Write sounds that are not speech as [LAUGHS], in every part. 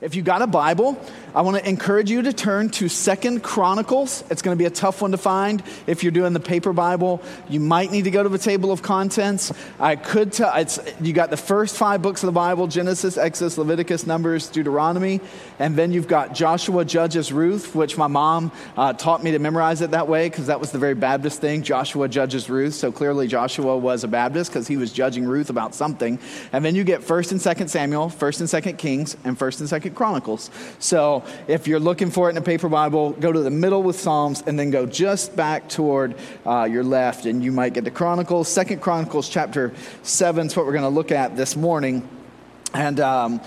If you got a Bible, I want to encourage you to turn to Second Chronicles. It's going to be a tough one to find. If you're doing the paper Bible, you might need to go to the table of contents. I could tell it's you got the first five books of the Bible: Genesis, Exodus, Leviticus, Numbers, Deuteronomy, and then you've got Joshua, Judges, Ruth, which my mom uh, taught me to memorize it that way because that was the very Baptist thing: Joshua, Judges, Ruth. So clearly Joshua was a Baptist because he was judging Ruth about something. And then you get First and Second Samuel, First and Second Kings, and First and Second Chronicles. So if you're looking for it in a paper Bible, go to the middle with Psalms and then go just back toward uh, your left, and you might get to Chronicles. Second Chronicles chapter 7 is what we're going to look at this morning. And. Um,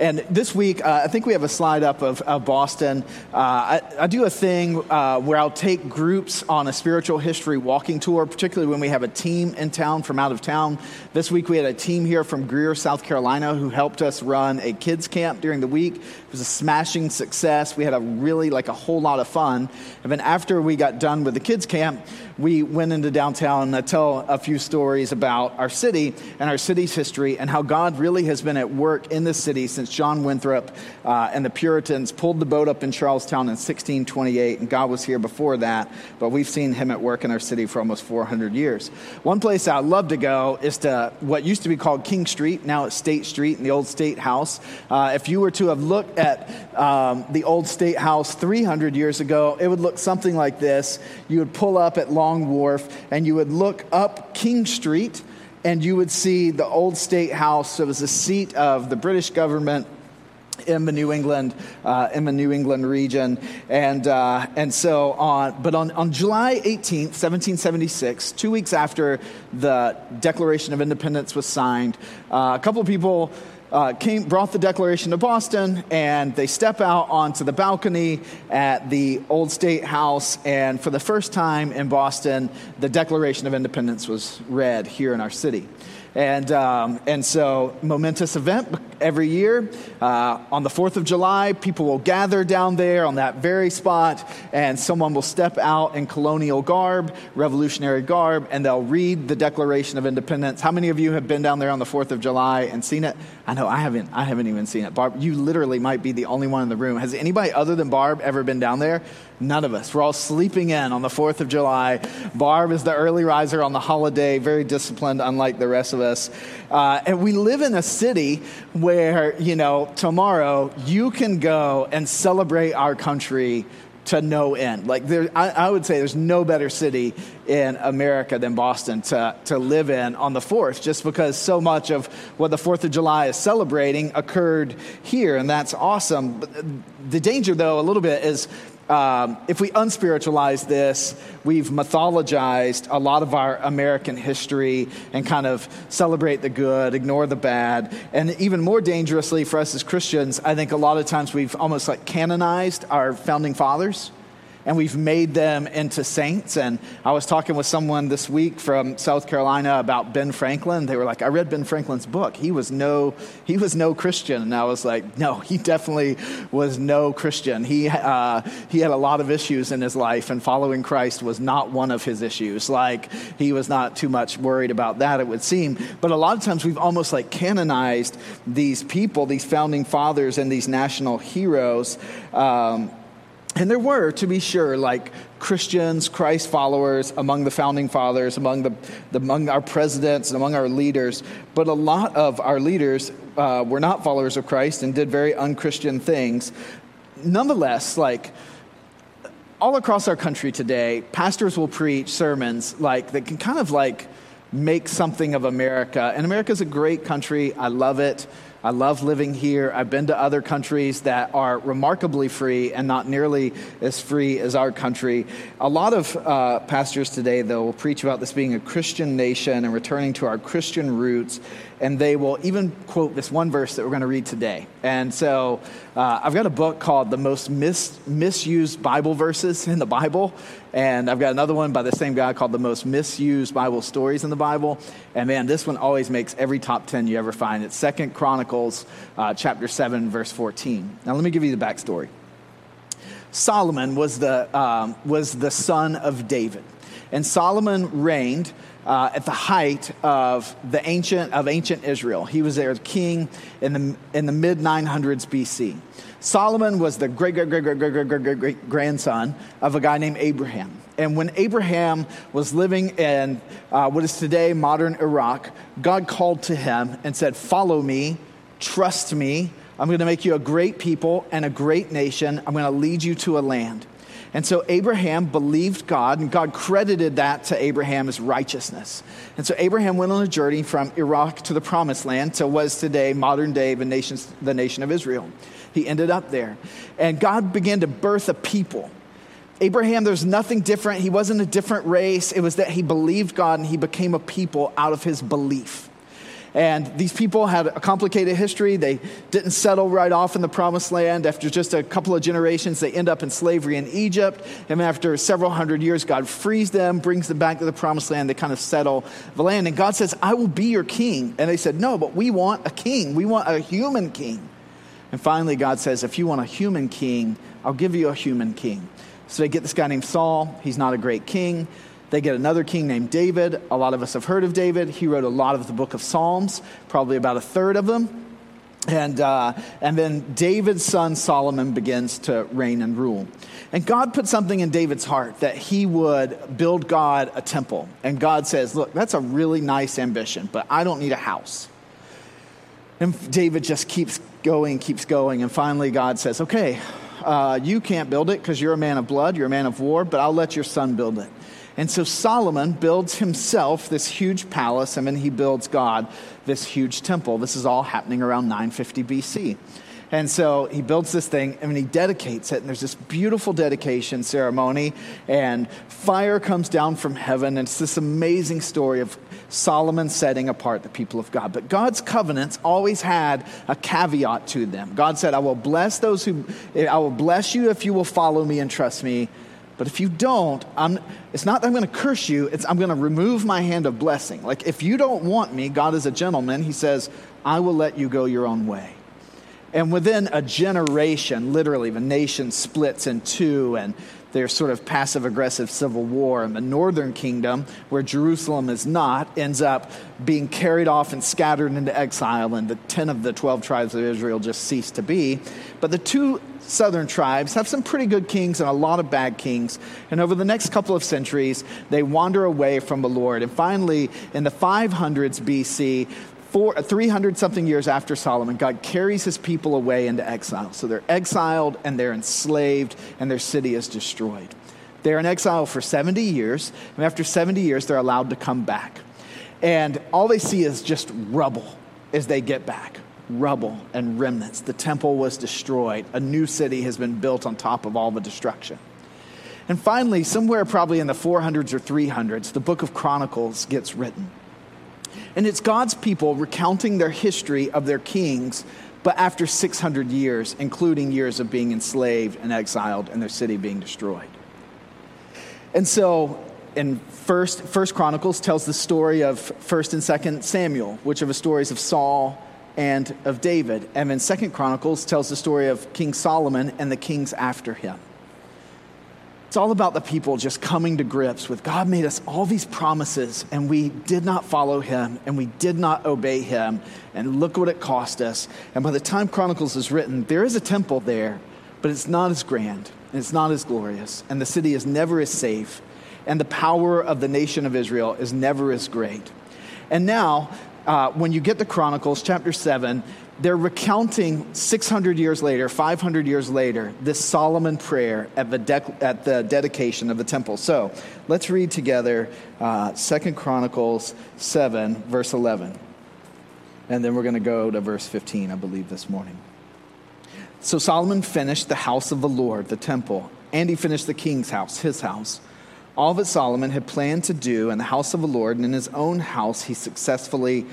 and this week, uh, I think we have a slide up of, of Boston. Uh, I, I, do a thing uh, where I'll take groups on a spiritual history walking tour, particularly when we have a team in town from out of town. This week, we had a team here from Greer, South Carolina, who helped us run a kids' camp during the week. It was a smashing success. We had a really, like, a whole lot of fun. And then after we got done with the kids' camp, we went into downtown and I tell a few stories about our city and our city's history and how God really has been at work in this city since John Winthrop uh, and the Puritans pulled the boat up in Charlestown in 1628. And God was here before that, but we've seen him at work in our city for almost 400 years. One place I'd love to go is to what used to be called King Street, now it's State Street in the old State House. Uh, if you were to have looked at um, the old State House 300 years ago, it would look something like this. You would pull up at Long Wharf, and you would look up King Street, and you would see the old state house. It was the seat of the British government in the New England, uh, in the New England region, and uh, and so on. But on, on July 18th, 1776, two weeks after the Declaration of Independence was signed, uh, a couple of people uh, came, brought the Declaration to Boston, and they step out onto the balcony at the Old State House. And for the first time in Boston, the Declaration of Independence was read here in our city. And, um, and so, momentous event every year. Uh, on the 4th of July, people will gather down there on that very spot, and someone will step out in colonial garb, revolutionary garb, and they'll read the Declaration of Independence. How many of you have been down there on the 4th of July and seen it? I know I haven't. I haven't even seen it. Barb, you literally might be the only one in the room. Has anybody other than Barb ever been down there? None of us. We're all sleeping in on the 4th of July. Barb is the early riser on the holiday, very disciplined, unlike the rest of us. Uh, and we live in a city where, you know, tomorrow you can go and celebrate our country to no end. Like, there, I, I, would say there's no better city in America than Boston to, to live in on the 4th, just because so much of what the 4th of July is celebrating occurred here, and that's awesome. But the danger, though, a little bit is um, if we unspiritualize this, we've mythologized a lot of our American history and kind of celebrate the good, ignore the bad. And even more dangerously for us as Christians, I think a lot of times we've almost like canonized our founding fathers and we've made them into saints. And I was talking with someone this week from South Carolina about Ben Franklin. They were like, I read Ben Franklin's book. He was no, he was no Christian. And I was like, no, he definitely was no Christian. He, uh, he had a lot of issues in his life, and following Christ was not one of his issues. Like, he was not too much worried about that, it would seem. But a lot of times we've almost like canonized these people, these founding fathers, and these national heroes. Um, and there were, to be sure, like Christians, Christ followers among the founding fathers, among, the, among our presidents, and among our leaders. But a lot of our leaders uh, were not followers of Christ and did very unchristian things. Nonetheless, like all across our country today, pastors will preach sermons like that can kind of like make something of America. And America is a great country. I love it. I love living here. I've been to other countries that are remarkably free and not nearly as free as our country. A lot of uh, pastors today, though, will preach about this being a Christian nation and returning to our Christian roots and they will even quote this one verse that we're going to read today. And so uh, I've got a book called The Most Mis- Misused Bible Verses in the Bible. And I've got another one by the same guy called The Most Misused Bible Stories in the Bible. And man, this one always makes every top 10 you ever find. It's Second Chronicles uh, chapter 7, verse 14. Now, let me give you the backstory. Solomon was the, um, was the son of David. And Solomon reigned uh, at the height of the ancient of ancient Israel. He was their king in the in the mid 900s BC. Solomon was the great great great great great great great, great, grandson of a guy named Abraham. And when Abraham was living in uh, what is today modern Iraq, God called to him and said, "Follow me, trust me." I'm going to make you a great people and a great nation. I'm going to lead you to a land. And so Abraham believed God, and God credited that to Abraham as righteousness. And so Abraham went on a journey from Iraq to the promised land to what is today modern day the nation, the nation of Israel. He ended up there. And God began to birth a people. Abraham, there's nothing different. He wasn't a different race. It was that he believed God and he became a people out of his belief. And these people had a complicated history. They didn't settle right off in the promised land. After just a couple of generations, they end up in slavery in Egypt. And after several hundred years, God frees them, brings them back to the promised land. They kind of settle the land. And God says, I will be your king. And they said, No, but we want a king. We want a human king. And finally, God says, If you want a human king, I'll give you a human king. So they get this guy named Saul. He's not a great king. They get another king named David. A lot of us have heard of David. He wrote a lot of the book of Psalms, probably about a third of them. And, uh, and then David's son Solomon begins to reign and rule. And God put something in David's heart that he would build God a temple. And God says, Look, that's a really nice ambition, but I don't need a house. And David just keeps going, keeps going. And finally, God says, Okay, uh, you can't build it because you're a man of blood, you're a man of war, but I'll let your son build it. And so Solomon builds himself this huge palace, and then he builds God this huge temple. This is all happening around 950 BC. And so he builds this thing and he dedicates it. And there's this beautiful dedication ceremony, and fire comes down from heaven. And it's this amazing story of Solomon setting apart the people of God. But God's covenants always had a caveat to them. God said, I will bless those who, I will bless you if you will follow me and trust me. But if you don't, I'm, it's not that I'm going to curse you, it's I'm going to remove my hand of blessing. Like if you don't want me, God is a gentleman, he says, I will let you go your own way. And within a generation, literally, the nation splits in two, and there's sort of passive aggressive civil war. And the northern kingdom, where Jerusalem is not, ends up being carried off and scattered into exile, and the 10 of the 12 tribes of Israel just cease to be. But the two southern tribes have some pretty good kings and a lot of bad kings. And over the next couple of centuries, they wander away from the Lord. And finally, in the 500s BC, four, 300 something years after Solomon, God carries his people away into exile. So they're exiled and they're enslaved, and their city is destroyed. They're in exile for 70 years, and after 70 years, they're allowed to come back. And all they see is just rubble as they get back rubble and remnants. The temple was destroyed. A new city has been built on top of all the destruction. And finally, somewhere probably in the 400s or 300s, the book of Chronicles gets written. And it's God's people recounting their history of their kings, but after 600 years, including years of being enslaved and exiled and their city being destroyed. And so in first, first chronicles tells the story of first and second samuel which are the stories of saul and of David. And then Second Chronicles tells the story of King Solomon and the kings after him. It's all about the people just coming to grips with God made us all these promises and we did not follow him and we did not obey him and look what it cost us. And by the time Chronicles is written, there is a temple there, but it's not as grand and it's not as glorious and the city is never as safe and the power of the nation of Israel is never as great. And now uh, when you get to Chronicles chapter 7, they're recounting 600 years later, 500 years later, this Solomon prayer at the, dec- at the dedication of the temple. So let's read together uh, 2 Chronicles 7, verse 11. And then we're going to go to verse 15, I believe, this morning. So Solomon finished the house of the Lord, the temple, and he finished the king's house, his house all that Solomon had planned to do in the house of the Lord and in his own house, he successfully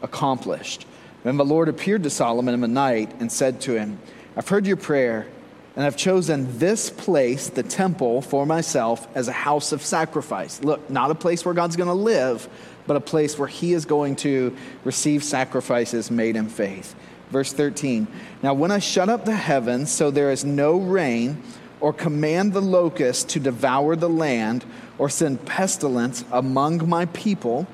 accomplished. Then the Lord appeared to Solomon in the night and said to him, I've heard your prayer, and I've chosen this place, the temple, for myself as a house of sacrifice. Look, not a place where God's going to live, but a place where he is going to receive sacrifices made in faith. Verse 13 Now, when I shut up the heavens so there is no rain, or command the locust to devour the land, or send pestilence among my people.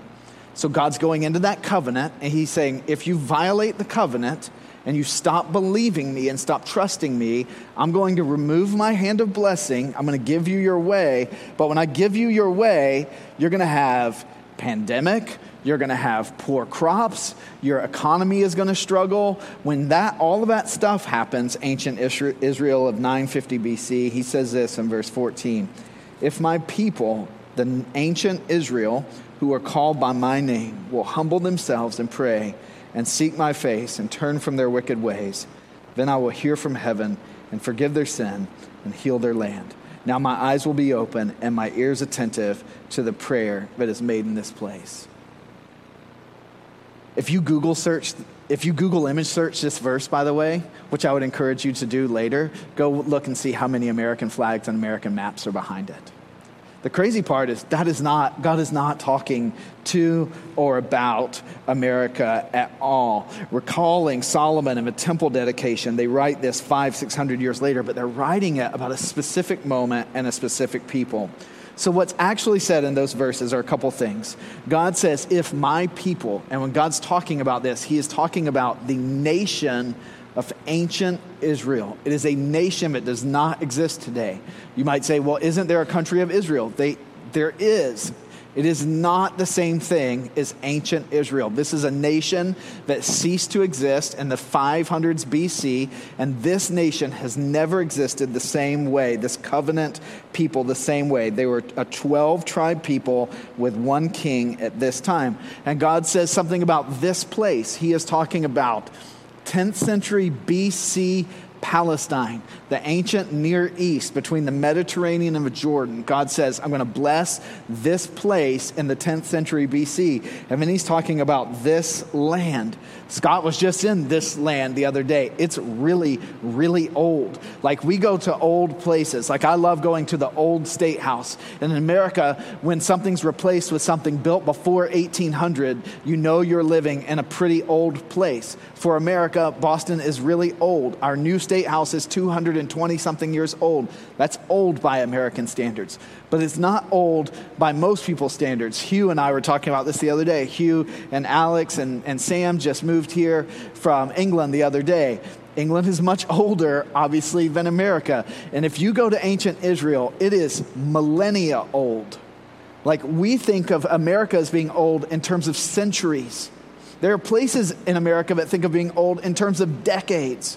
So God's going into that covenant, and He's saying, if you violate the covenant and you stop believing me and stop trusting me, I'm going to remove my hand of blessing. I'm going to give you your way. But when I give you your way, you're going to have pandemic, you're going to have poor crops, your economy is going to struggle. When that all of that stuff happens, ancient Israel of 950 BC, he says this in verse 14. If my people, the ancient Israel, who are called by my name, will humble themselves and pray and seek my face and turn from their wicked ways, then I will hear from heaven and forgive their sin and heal their land. Now my eyes will be open and my ears attentive to the prayer that is made in this place. If you Google search, if you Google image search this verse, by the way, which I would encourage you to do later, go look and see how many American flags and American maps are behind it. The crazy part is that is not, God is not talking to or about America at all. Recalling Solomon and the temple dedication, they write this five, six hundred years later, but they're writing it about a specific moment and a specific people. So, what's actually said in those verses are a couple things. God says, If my people, and when God's talking about this, he is talking about the nation of ancient Israel. It is a nation that does not exist today. You might say, well, isn't there a country of Israel? They, there is. It is not the same thing as ancient Israel. This is a nation that ceased to exist in the 500s BC, and this nation has never existed the same way, this covenant people the same way. They were a 12 tribe people with one king at this time. And God says something about this place. He is talking about 10th century BC Palestine, the ancient Near East between the Mediterranean and the Jordan. God says, I'm going to bless this place in the 10th century BC. And then he's talking about this land. Scott was just in this land the other day. It's really, really old. Like we go to old places. Like I love going to the old state house. And in America, when something's replaced with something built before 1800, you know you're living in a pretty old place. For America, Boston is really old. Our new state house is 220 something years old. That's old by American standards but it's not old by most people's standards. Hugh and I were talking about this the other day. Hugh and Alex and, and Sam just moved here from England the other day. England is much older, obviously, than America. And if you go to ancient Israel, it is millennia old. Like we think of America as being old in terms of centuries. There are places in America that think of being old in terms of decades.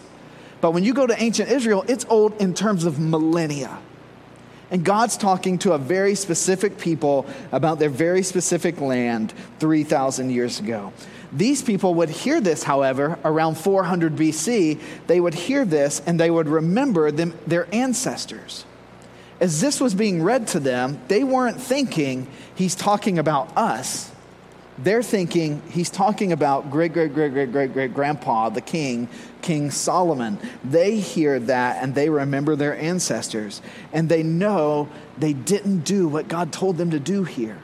But when you go to ancient Israel, it's old in terms of millennia. And God's talking to a very specific people about their very specific land 3,000 years ago. These people would hear this, however, around 400 BC. They would hear this and they would remember them, their ancestors. As this was being read to them, they weren't thinking he's talking about us they're thinking he's talking about great, great, great, great, great, great grandpa, the king, King Solomon. They hear that and they remember their ancestors. And they know they didn't do what God told them to do here.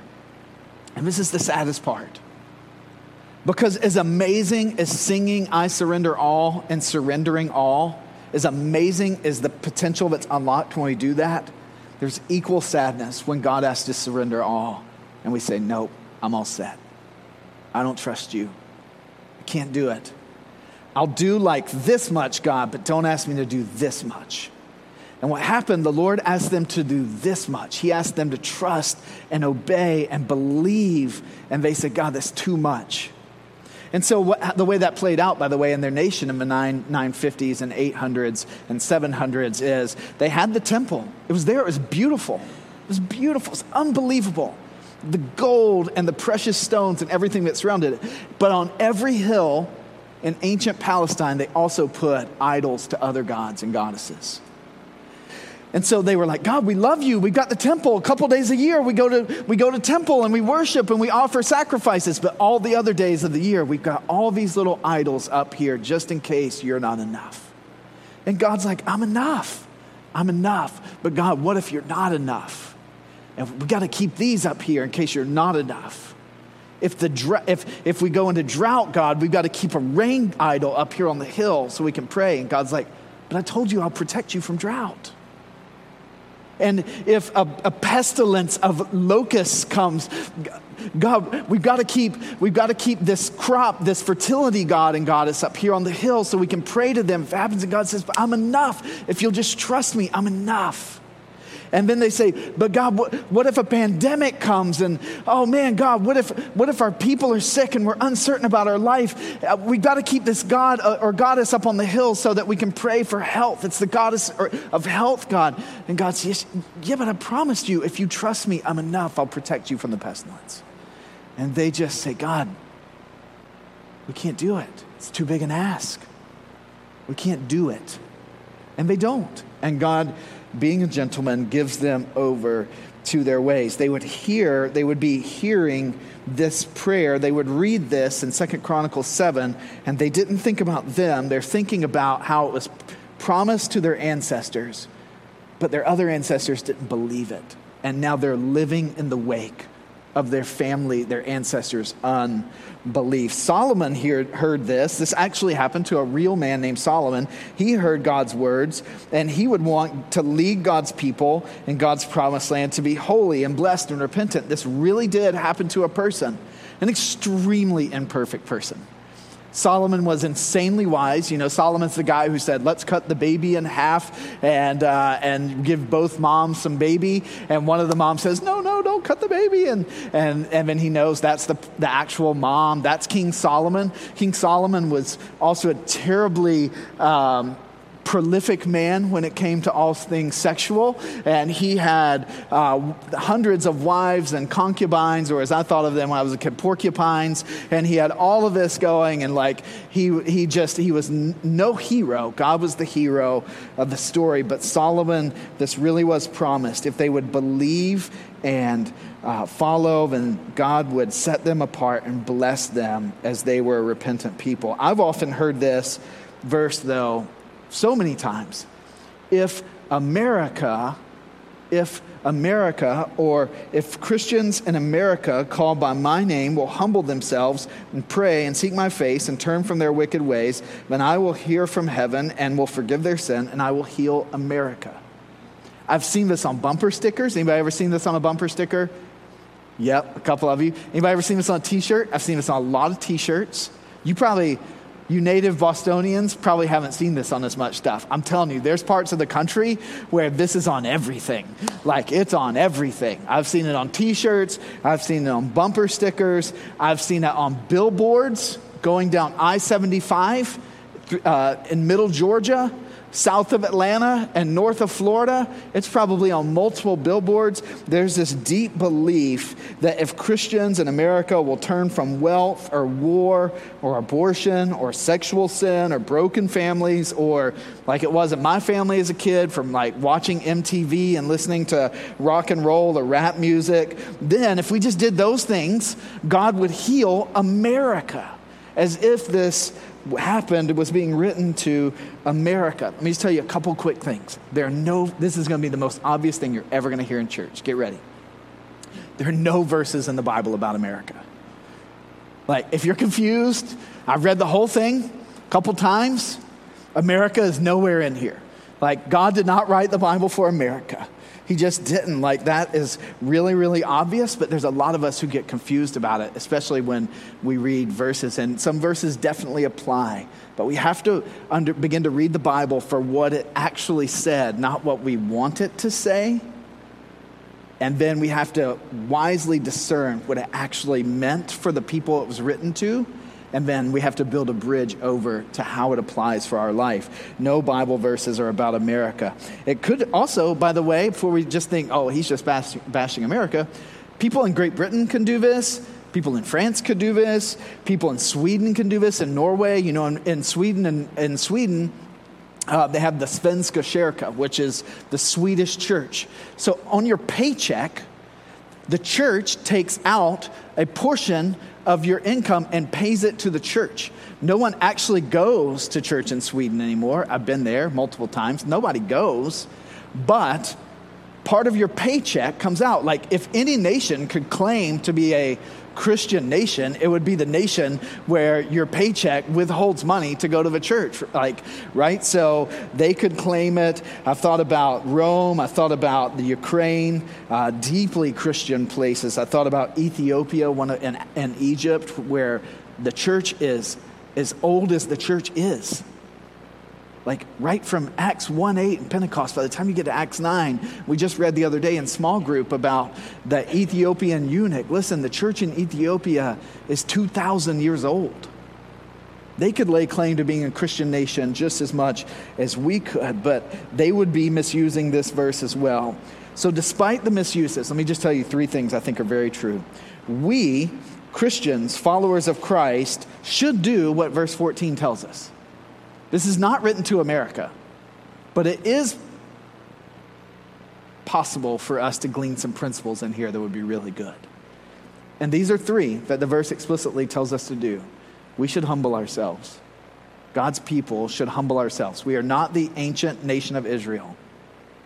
And this is the saddest part. Because as amazing as singing I surrender all and surrendering all, as amazing as the potential that's unlocked when we do that, there's equal sadness when God asks to surrender all. And we say, Nope, I'm all set. I don't trust you. I can't do it. I'll do like this much, God, but don't ask me to do this much. And what happened, the Lord asked them to do this much. He asked them to trust and obey and believe. And they said, God, that's too much. And so, what, the way that played out, by the way, in their nation in the nine, 950s and 800s and 700s is they had the temple. It was there, it was beautiful. It was beautiful, it was unbelievable the gold and the precious stones and everything that surrounded it. But on every hill in ancient Palestine, they also put idols to other gods and goddesses. And so they were like, God, we love you. We've got the temple. A couple days a year, we go to we go to temple and we worship and we offer sacrifices. But all the other days of the year, we've got all these little idols up here just in case you're not enough. And God's like, I'm enough. I'm enough. But God, what if you're not enough? And we got to keep these up here in case you're not enough. If, the dr- if, if we go into drought, God, we've got to keep a rain idol up here on the hill so we can pray. And God's like, but I told you I'll protect you from drought. And if a, a pestilence of locusts comes, God, we've got to keep, we've got to keep this crop, this fertility God and Goddess up here on the hill so we can pray to them if it happens. And God says, I'm enough. If you'll just trust me, I'm enough. And then they say, but God, what, what, if a pandemic comes and, oh man, God, what if, what if our people are sick and we're uncertain about our life? Uh, we've got to keep this God uh, or goddess up on the hill so that we can pray for health. It's the goddess of health, God. And God says, yeah, but I promised you, if you trust me, I'm enough. I'll protect you from the pestilence. And they just say, God, we can't do it. It's too big an ask. We can't do it. And they don't. And God being a gentleman, gives them over to their ways. They would hear, they would be hearing this prayer. They would read this in Second Chronicles 7, and they didn't think about them. They're thinking about how it was promised to their ancestors, but their other ancestors didn't believe it. And now they're living in the wake of their family, their ancestors' unbelief. Solomon here heard this. This actually happened to a real man named Solomon. He heard God's words, and he would want to lead God's people in God's promised land to be holy and blessed and repentant. This really did happen to a person, an extremely imperfect person. Solomon was insanely wise. You know, Solomon's the guy who said, let's cut the baby in half and, uh, and give both moms some baby. And one of the moms says, no, no, don't cut the baby. And, and, and then he knows that's the, the actual mom. That's King Solomon. King Solomon was also a terribly um, prolific man when it came to all things sexual, and he had uh, hundreds of wives and concubines, or as I thought of them when I was a kid, porcupines, and he had all of this going, and like he he just he was n- no hero. God was the hero of the story, but Solomon, this really was promised if they would believe and uh, follow, then God would set them apart and bless them as they were a repentant people. I've often heard this verse, though, so many times. If America, if America, or if Christians in America called by my name will humble themselves and pray and seek my face and turn from their wicked ways, then I will hear from heaven and will forgive their sin and I will heal America. I've seen this on bumper stickers. Anybody ever seen this on a bumper sticker? Yep, a couple of you. Anybody ever seen this on a t-shirt? I've seen this on a lot of t-shirts. You probably you native Bostonians probably haven't seen this on as much stuff. I'm telling you, there's parts of the country where this is on everything. Like it's on everything. I've seen it on t shirts, I've seen it on bumper stickers, I've seen it on billboards going down I 75 uh, in middle Georgia south of Atlanta and north of Florida, it's probably on multiple billboards. There's this deep belief that if Christians in America will turn from wealth or war or abortion or sexual sin or broken families or like it was in my family as a kid from like watching MTV and listening to rock and roll or rap music, then if we just did those things, God would heal America as if this happened was being written to America. Let me just tell you a couple quick things. There are no, this is going to be the most obvious thing you're ever going to hear in church. Get ready. There are no verses in the Bible about America. Like, if you're confused, I've read the whole thing a couple times. America is nowhere in here. Like, God did not write the Bible for America. He just didn't. Like, that is really, really obvious, but there's a lot of us who get confused about it, especially when we read verses. And some verses definitely apply, but we have to under, begin to read the Bible for what it actually said, not what we want it to say. And then we have to wisely discern what it actually meant for the people it was written to and then we have to build a bridge over to how it applies for our life. No Bible verses are about America. It could also, by the way, before we just think, oh, he's just bashing America, people in Great Britain can do this. People in France could do this. People in Sweden can do this. In Norway, you know, in, in Sweden and in Sweden, uh, they have the Svenska kyrka, which is the Swedish church. So on your paycheck, the church takes out a portion of your income and pays it to the church. No one actually goes to church in Sweden anymore. I've been there multiple times. Nobody goes, but part of your paycheck comes out. Like if any nation could claim to be a Christian nation, it would be the nation where your paycheck withholds money to go to the church, like, right? So they could claim it. I've thought about Rome. I thought about the Ukraine, uh, deeply Christian places. I thought about Ethiopia one, and, and Egypt, where the church is as old as the church is like right from Acts 1 8 and Pentecost, by the time you get to Acts 9, we just read the other day in small group about the Ethiopian eunuch. Listen, the church in Ethiopia is 2,000 years old. They could lay claim to being a Christian nation just as much as we could, but they would be misusing this verse as well. So, despite the misuses, let me just tell you three things I think are very true. We, Christians, followers of Christ, should do what verse 14 tells us. This is not written to America, but it is possible for us to glean some principles in here that would be really good. And these are three that the verse explicitly tells us to do. We should humble ourselves. God's people should humble ourselves. We are not the ancient nation of Israel.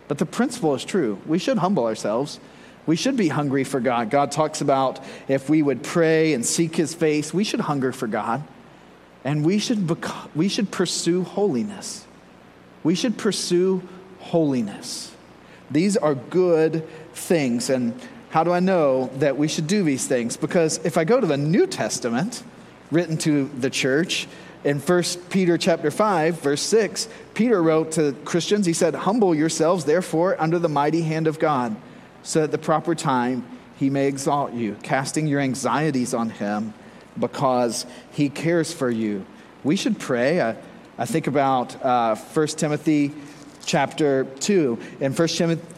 But the principle is true. We should humble ourselves. We should be hungry for God. God talks about if we would pray and seek his face, we should hunger for God. And we should, we should pursue holiness. We should pursue holiness. These are good things. And how do I know that we should do these things? Because if I go to the New Testament, written to the church, in 1 Peter chapter 5, verse 6, Peter wrote to Christians, he said, Humble yourselves, therefore, under the mighty hand of God, so at the proper time he may exalt you, casting your anxieties on him because he cares for you. We should pray. I, I think about uh, 1 Timothy chapter 2. In 1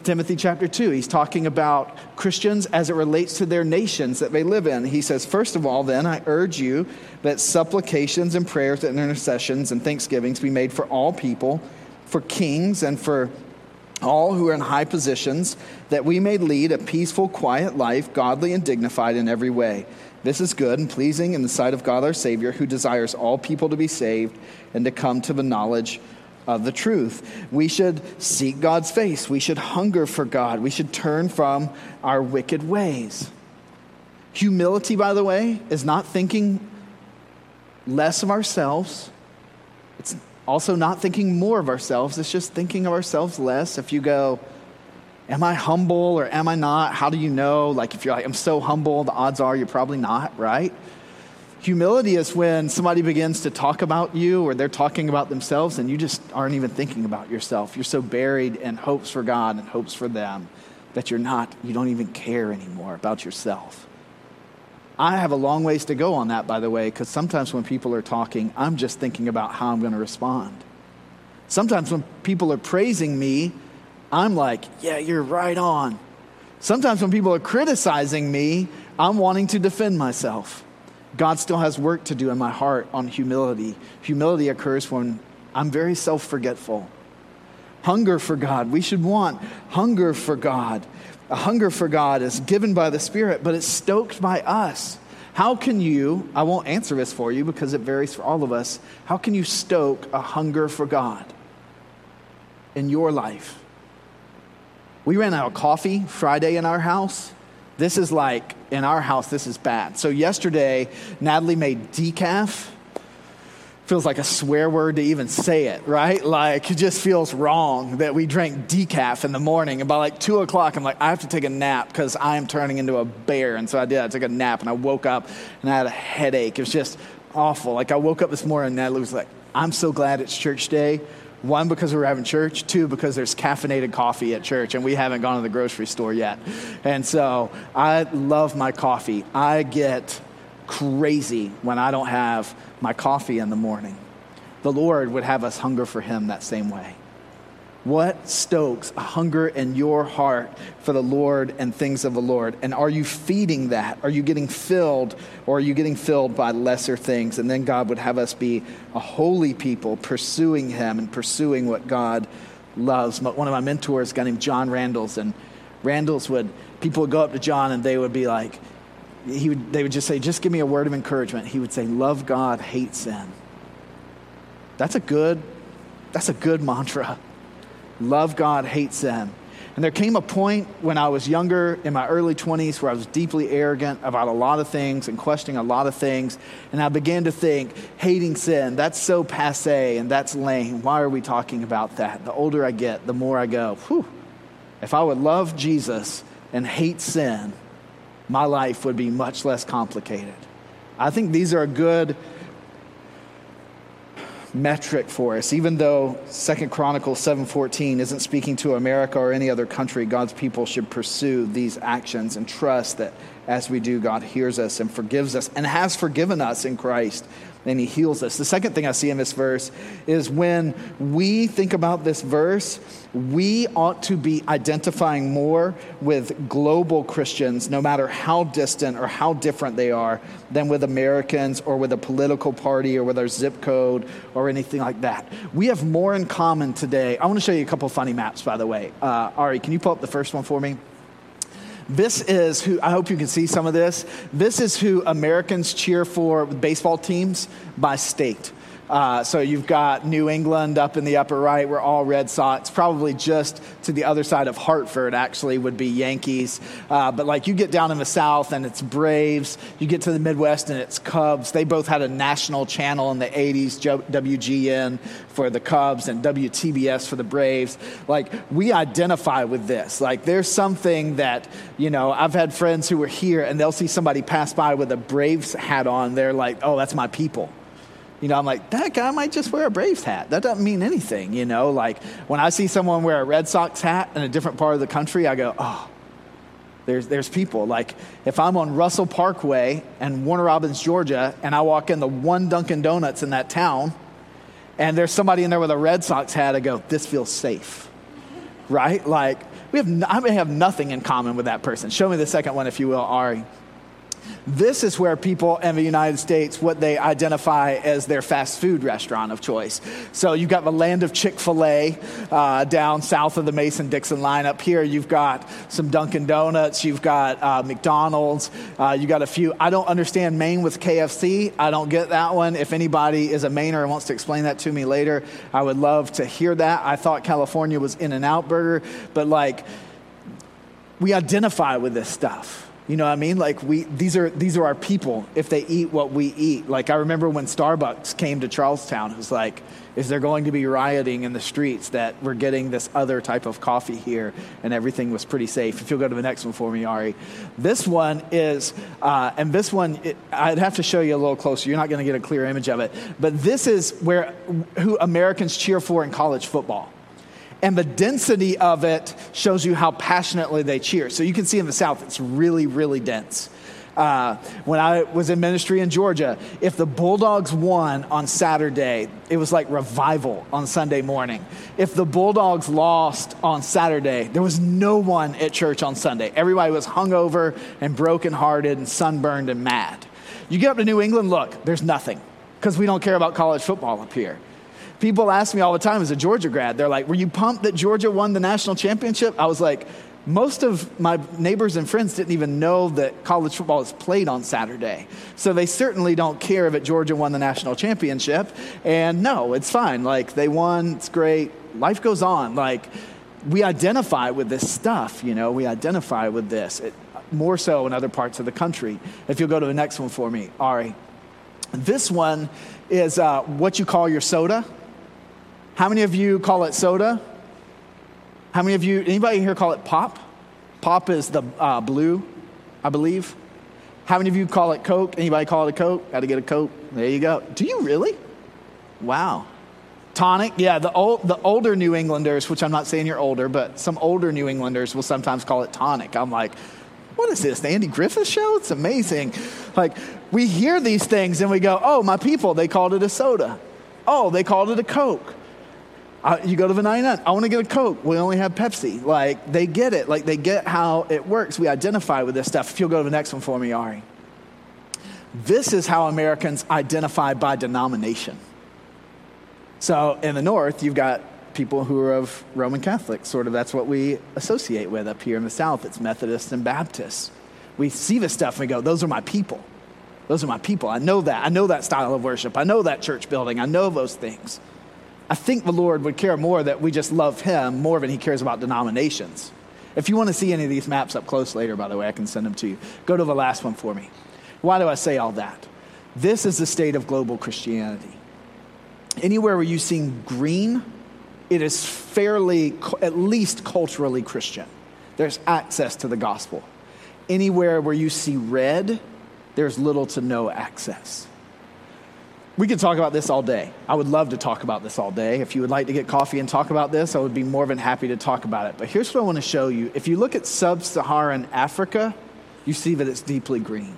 Timothy chapter 2, he's talking about Christians as it relates to their nations that they live in. He says, First of all, then, I urge you that supplications and prayers and intercessions and thanksgivings be made for all people, for kings, and for all who are in high positions, that we may lead a peaceful, quiet life, godly and dignified in every way. This is good and pleasing in the sight of God our Savior, who desires all people to be saved and to come to the knowledge of the truth. We should seek God's face. We should hunger for God. We should turn from our wicked ways. Humility, by the way, is not thinking less of ourselves. It's also not thinking more of ourselves. It's just thinking of ourselves less. If you go, am I humble or am I not? How do you know? Like, if you're like, I'm so humble, the odds are you're probably not, right? Humility is when somebody begins to talk about you or they're talking about themselves and you just aren't even thinking about yourself. You're so buried in hopes for God and hopes for them that you're not, you don't even care anymore about yourself. I have a long ways to go on that, by the way, because sometimes when people are talking, I'm just thinking about how I'm going to respond. Sometimes when people are praising me, I'm like, yeah, you're right on. Sometimes when people are criticizing me, I'm wanting to defend myself. God still has work to do in my heart on humility. Humility occurs when I'm very self forgetful. Hunger for God. We should want hunger for God. A hunger for God is given by the Spirit, but it's stoked by us. How can you, I won't answer this for you because it varies for all of us, how can you stoke a hunger for God in your life? We ran out of coffee Friday in our house. This is like, in our house, this is bad. So yesterday, Natalie made decaf. Feels like a swear word to even say it, right? Like, it just feels wrong that we drank decaf in the morning. And by like two o'clock, I'm like, I have to take a nap because I am turning into a bear. And so I did. I took a nap and I woke up and I had a headache. It was just awful. Like, I woke up this morning and Natalie was like, I'm so glad it's church day one, because we're having church. Two, because there's caffeinated coffee at church and we haven't gone to the grocery store yet. And so I love my coffee. I get crazy when I don't have my coffee in the morning. The Lord would have us hunger for Him that same way. What stokes a hunger in your heart for the Lord and things of the Lord? And are you feeding that? Are you getting filled or are you getting filled by lesser things? And then God would have us be a holy people pursuing Him and pursuing what God loves. One of my mentors, a guy named John Randalls, and Randalls would, people would go up to John and they would be like, he would, they would just say, just give me a word of encouragement. He would say, love God, hate sin. That's a good, that's a good mantra. Love God, hate sin. And there came a point when I was younger, in my early 20s, where I was deeply arrogant about a lot of things and questioning a lot of things. And I began to think, hating sin, that's so passe and that's lame. Why are we talking about that? The older I get, the more I go, whew, if I would love Jesus and hate sin, my life would be much less complicated. I think these are good metric for us. Even though Second chronicles 7.14 isn't speaking to america or any other country god's people should pursue these actions and trust that as we do god hears us and forgives us and has forgiven us in christ and he heals us. The second thing I see in this verse is when we think about this verse, we ought to be identifying more with global Christians, no matter how distant or how different they are, than with Americans or with a political party or with our zip code or anything like that. We have more in common today. I want to show you a couple funny maps, by the way. Uh, Ari, can you pull up the first one for me? This is who, I hope you can see some of this. This is who Americans cheer for baseball teams by state. Uh, so you've got New England up in the upper right. We're all Red Sox. Probably just to the other side of Hartford, actually, would be Yankees. Uh, but like you get down in the South and it's Braves. You get to the Midwest and it's Cubs. They both had a national channel in the 80s, WGN for the Cubs and WTBS for the Braves. Like we identify with this. Like there's something that, you know, I've had friends who were here and they'll see somebody pass by with a Braves hat on. They're like, oh, that's my people you know, I'm like, that guy might just wear a Braves hat. That doesn't mean anything, you know. Like when I see someone wear a Red Sox hat in a different part of the country, I go, oh, there's, there's people. Like if I'm on Russell Parkway and Warner Robins, Georgia, and I walk in the one Dunkin' Donuts in that town, and there's somebody in there with a Red Sox hat, I go, this feels safe, right? Like we have, I may have nothing in common with that person. Show me the second one, if you will, Ari. This is where people in the United States, what they identify as their fast food restaurant of choice. So you've got the land of Chick fil A uh, down south of the Mason Dixon line. Up here, you've got some Dunkin' Donuts, you've got uh, McDonald's, uh, you got a few. I don't understand Maine with KFC. I don't get that one. If anybody is a Mainer and wants to explain that to me later, I would love to hear that. I thought California was In N Out Burger, but like, we identify with this stuff. You know what I mean? Like we these are these are our people if they eat what we eat. Like I remember when Starbucks came to Charlestown, it was like, is there going to be rioting in the streets that we're getting this other type of coffee here and everything was pretty safe. If you'll go to the next one for me, Ari. This one is, uh, and this one, it, I'd have to show you a little closer. You're not going to get a clear image of it. But this is where who Americans cheer for in college football and the density of it shows you how passionately they cheer. So you can see in the South, it's really, really dense. Uh, when I was in ministry in Georgia, if the Bulldogs won on Saturday, it was like revival on Sunday morning. If the Bulldogs lost on Saturday, there was no one at church on Sunday. Everybody was hungover and brokenhearted and sunburned and mad. You get up to New England, look, there's nothing because we don't care about college football up here. People ask me all the time as a Georgia grad, they're like, Were you pumped that Georgia won the national championship? I was like, most of my neighbors and friends didn't even know that college football is played on Saturday. So they certainly don't care that Georgia won the national championship. And no, it's fine. Like they won, it's great. Life goes on. Like we identify with this stuff, you know, we identify with this. It, more so in other parts of the country. If you'll go to the next one for me, Ari. This one is uh, what you call your soda. How many of you call it soda? How many of you, anybody here call it pop? Pop is the uh, blue, I believe. How many of you call it Coke? Anybody call it a Coke? Got to get a Coke. There you go. Do you really? Wow. Tonic, yeah, the, old, the older New Englanders, which I'm not saying you're older, but some older New Englanders will sometimes call it tonic. I'm like, what is this, the Andy Griffith show? It's amazing. Like, we hear these things and we go, oh, my people, they called it a soda. Oh, they called it a Coke. You go to the 99, I want to get a Coke. We only have Pepsi. Like, they get it. Like, they get how it works. We identify with this stuff. If you'll go to the next one for me, Ari. This is how Americans identify by denomination. So, in the North, you've got people who are of Roman Catholic. Sort of that's what we associate with. Up here in the South, it's Methodists and Baptists. We see this stuff and we go, those are my people. Those are my people. I know that. I know that style of worship. I know that church building. I know those things. I think the Lord would care more that we just love Him more than He cares about denominations. If you want to see any of these maps up close later, by the way, I can send them to you. Go to the last one for me. Why do I say all that? This is the state of global Christianity. Anywhere where you see green, it is fairly, at least culturally Christian. There's access to the gospel. Anywhere where you see red, there's little to no access. We could talk about this all day. I would love to talk about this all day. If you would like to get coffee and talk about this, I would be more than happy to talk about it. But here's what I want to show you. If you look at sub Saharan Africa, you see that it's deeply green.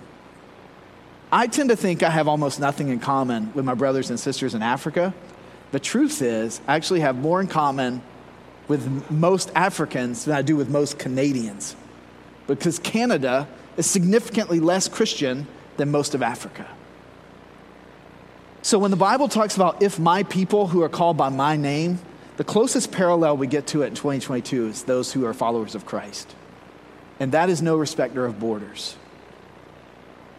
I tend to think I have almost nothing in common with my brothers and sisters in Africa. The truth is, I actually have more in common with most Africans than I do with most Canadians because Canada is significantly less Christian than most of Africa. So when the Bible talks about if my people who are called by my name, the closest parallel we get to it in 2022 is those who are followers of Christ. And that is no respecter of borders.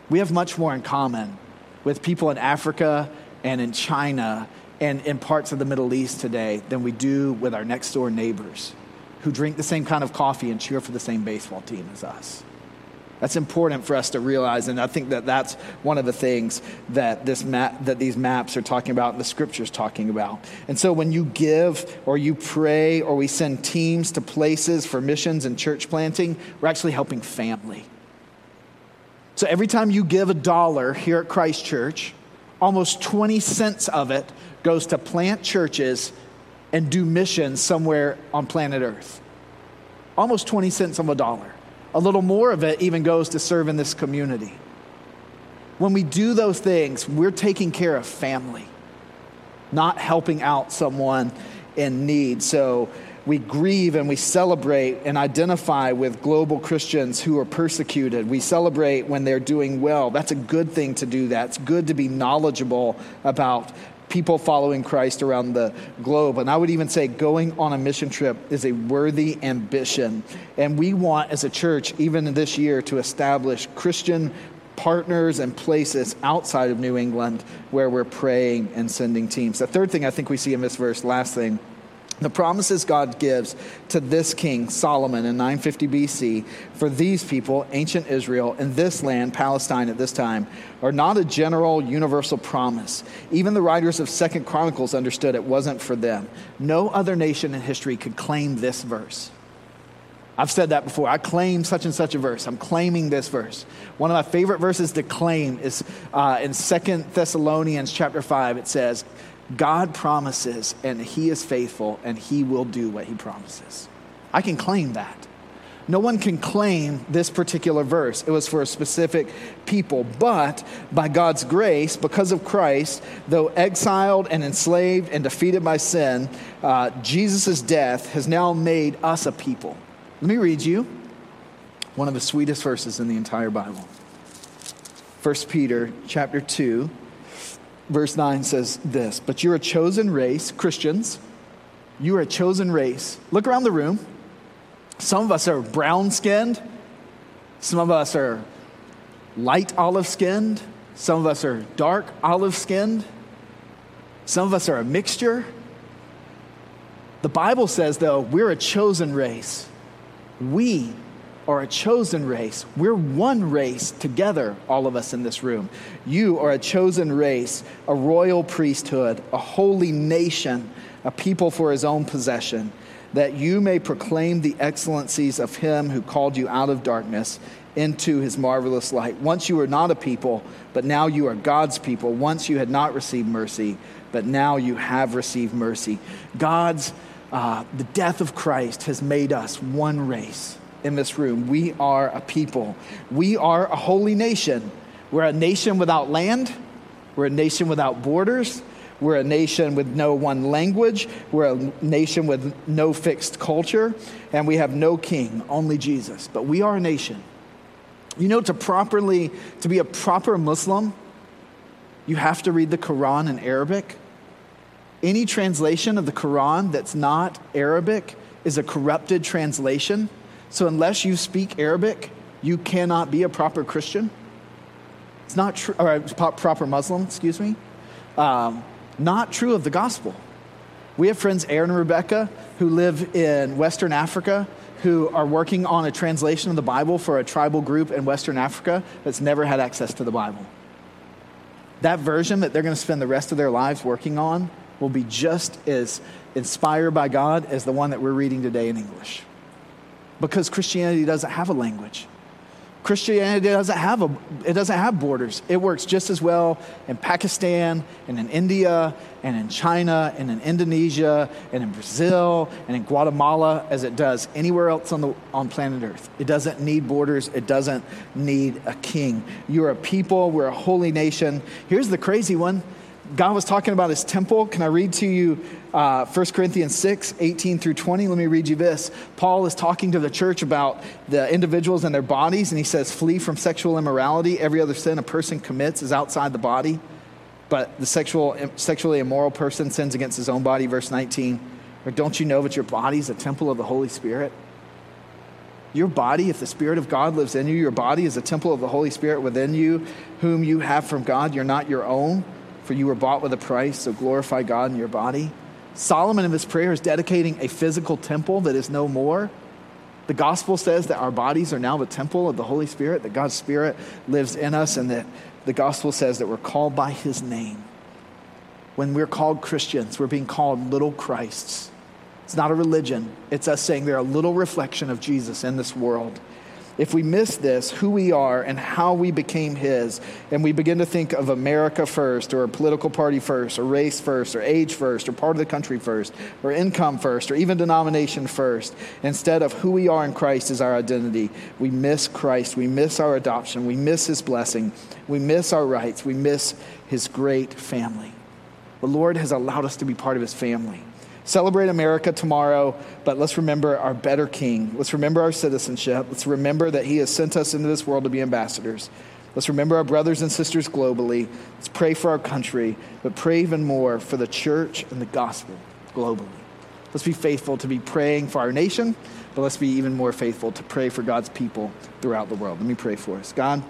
We have much more in common with people in Africa and in China and in parts of the Middle East today than we do with our next door neighbors who drink the same kind of coffee and cheer for the same baseball team as us. That's important for us to realize, and I think that that's one of the things that this map, that these maps are talking about, and the scriptures talking about. And so, when you give, or you pray, or we send teams to places for missions and church planting, we're actually helping family. So every time you give a dollar here at Christ Church, almost 20 cents of it goes to plant churches and do missions somewhere on planet Earth. Almost 20 cents of a dollar. A little more of it even goes to serve in this community. When we do those things, we're taking care of family, not helping out someone in need. So we grieve and we celebrate and identify with global Christians who are persecuted. We celebrate when they're doing well. That's a good thing to do that. It's good to be knowledgeable about people following Christ around the globe. And I would even say going on a mission trip is a worthy ambition. And we want, as a church, even this year, to establish Christian partners and places outside of New England where we're praying and sending teams. The third thing I think we see in this verse, last thing, the promises God gives to this king, Solomon, in 950 BC, for these people, ancient Israel, in this land, Palestine at this time, are not a general, universal promise. Even the writers of Second Chronicles understood it wasn't for them. No other nation in history could claim this verse. I've said that before. I claim such and such a verse. I'm claiming this verse. One of my favorite verses to claim is uh, in Second Thessalonians chapter 5. It says, God promises, and He is faithful, and He will do what He promises. I can claim that. No one can claim this particular verse. It was for a specific people. But by God's grace, because of Christ, though exiled and enslaved and defeated by sin, uh, Jesus' death has now made us a people. Let me read you one of the sweetest verses in the entire Bible. 1 Peter chapter 2 verse 9 says this But you're a chosen race, Christians. You are a chosen race. Look around the room. Some of us are brown skinned, some of us are light olive skinned, some of us are dark olive skinned, some of us are a mixture. The Bible says, though, we're a chosen race. We are a chosen race. We're one race together, all of us in this room. You are a chosen race, a royal priesthood, a holy nation, a people for his own possession, that you may proclaim the excellencies of him who called you out of darkness into his marvelous light. Once you were not a people, but now you are God's people. Once you had not received mercy, but now you have received mercy. God's, uh, the death of Christ has made us one race in this room. We are a people. We are a holy nation. We're a nation without land. We're a nation without borders. We're a nation with no one language. We're a nation with no fixed culture. And we have no king, only Jesus. But we are a nation. You know, to properly, to be a proper Muslim, you have to read the Quran in Arabic. Any translation of the Quran that's not Arabic is a corrupted translation. So, unless you speak Arabic, you cannot be a proper Christian. It's not true, or a proper Muslim, excuse me. Um, not true of the gospel. We have friends, Aaron and Rebecca, who live in Western Africa, who are working on a translation of the Bible for a tribal group in Western Africa that's never had access to the Bible. That version that they're going to spend the rest of their lives working on will be just as inspired by God as the one that we're reading today in English. Because Christianity doesn't have a language. Christianity doesn't have a it doesn't have borders. It works just as well in Pakistan and in India and in China and in Indonesia and in Brazil and in Guatemala as it does anywhere else on the on planet Earth. It doesn't need borders. It doesn't need a king. You're a people, we're a holy nation. Here's the crazy one. God was talking about his temple. Can I read to you uh, 1 Corinthians 6, 18 through 20? Let me read you this. Paul is talking to the church about the individuals and their bodies, and he says, Flee from sexual immorality. Every other sin a person commits is outside the body, but the sexual, sexually immoral person sins against his own body. Verse 19. Or don't you know that your body is a temple of the Holy Spirit? Your body, if the Spirit of God lives in you, your body is a temple of the Holy Spirit within you, whom you have from God. You're not your own for you were bought with a price, so glorify God in your body. Solomon in his prayer is dedicating a physical temple that is no more. The gospel says that our bodies are now the temple of the Holy Spirit, that God's Spirit lives in us, and that the gospel says that we're called by his name. When we're called Christians, we're being called little Christs. It's not a religion, it's us saying they're a little reflection of Jesus in this world if we miss this, who we are and how we became His, and we begin to think of America first, or a political party first, or race first, or age first, or part of the country first, or income first, or even denomination first, instead of who we are in Christ as our identity, we miss Christ. We miss our adoption. We miss His blessing. We miss our rights. We miss His great family. The Lord has allowed us to be part of His family. Celebrate America tomorrow, but let's remember our better King. Let's remember our citizenship. Let's remember that He has sent us into this world to be ambassadors. Let's remember our brothers and sisters globally. Let's pray for our country, but pray even more for the church and the gospel globally. Let's be faithful to be praying for our nation, but let's be even more faithful to pray for God's people throughout the world. Let me pray for us. God,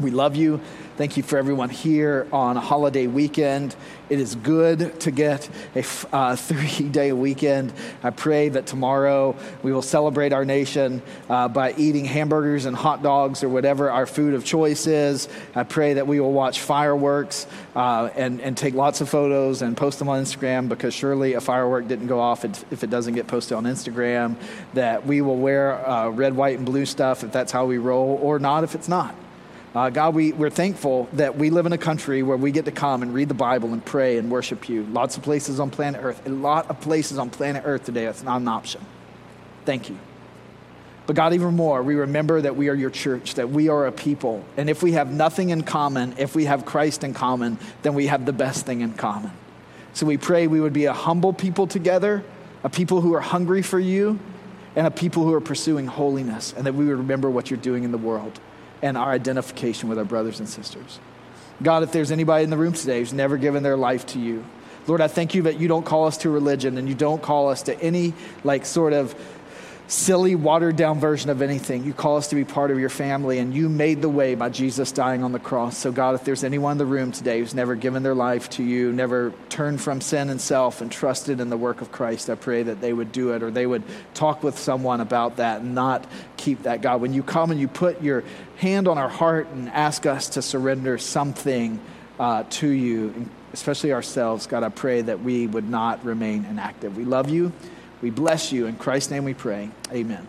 we love you. Thank you for everyone here on a holiday weekend. It is good to get a uh, [LAUGHS] three day weekend. I pray that tomorrow we will celebrate our nation uh, by eating hamburgers and hot dogs or whatever our food of choice is. I pray that we will watch fireworks uh, and, and take lots of photos and post them on Instagram because surely a firework didn't go off if it doesn't get posted on Instagram. That we will wear uh, red, white, and blue stuff if that's how we roll, or not if it's not. Uh, God, we, we're thankful that we live in a country where we get to come and read the Bible and pray and worship you. Lots of places on planet Earth. A lot of places on planet Earth today, it's not an option. Thank you. But God, even more, we remember that we are your church, that we are a people. And if we have nothing in common, if we have Christ in common, then we have the best thing in common. So we pray we would be a humble people together, a people who are hungry for you, and a people who are pursuing holiness, and that we would remember what you're doing in the world and our identification with our brothers and sisters. God, if there's anybody in the room today who's never given their life to you, Lord, I thank you that you don't call us to religion and you don't call us to any like sort of silly, watered down version of anything. You call us to be part of your family, and you made the way by Jesus dying on the cross. So, God, if there's anyone in the room today who's never given their life to you, never turned from sin and self and trusted in the work of Christ, I pray that they would do it or they would talk with someone about that and not keep that. God, when you come and you put your hand on our heart and ask us to surrender something uh, to you, especially ourselves, God, I pray that we would not remain inactive. We love you. We bless you. In Christ's name we pray. Amen.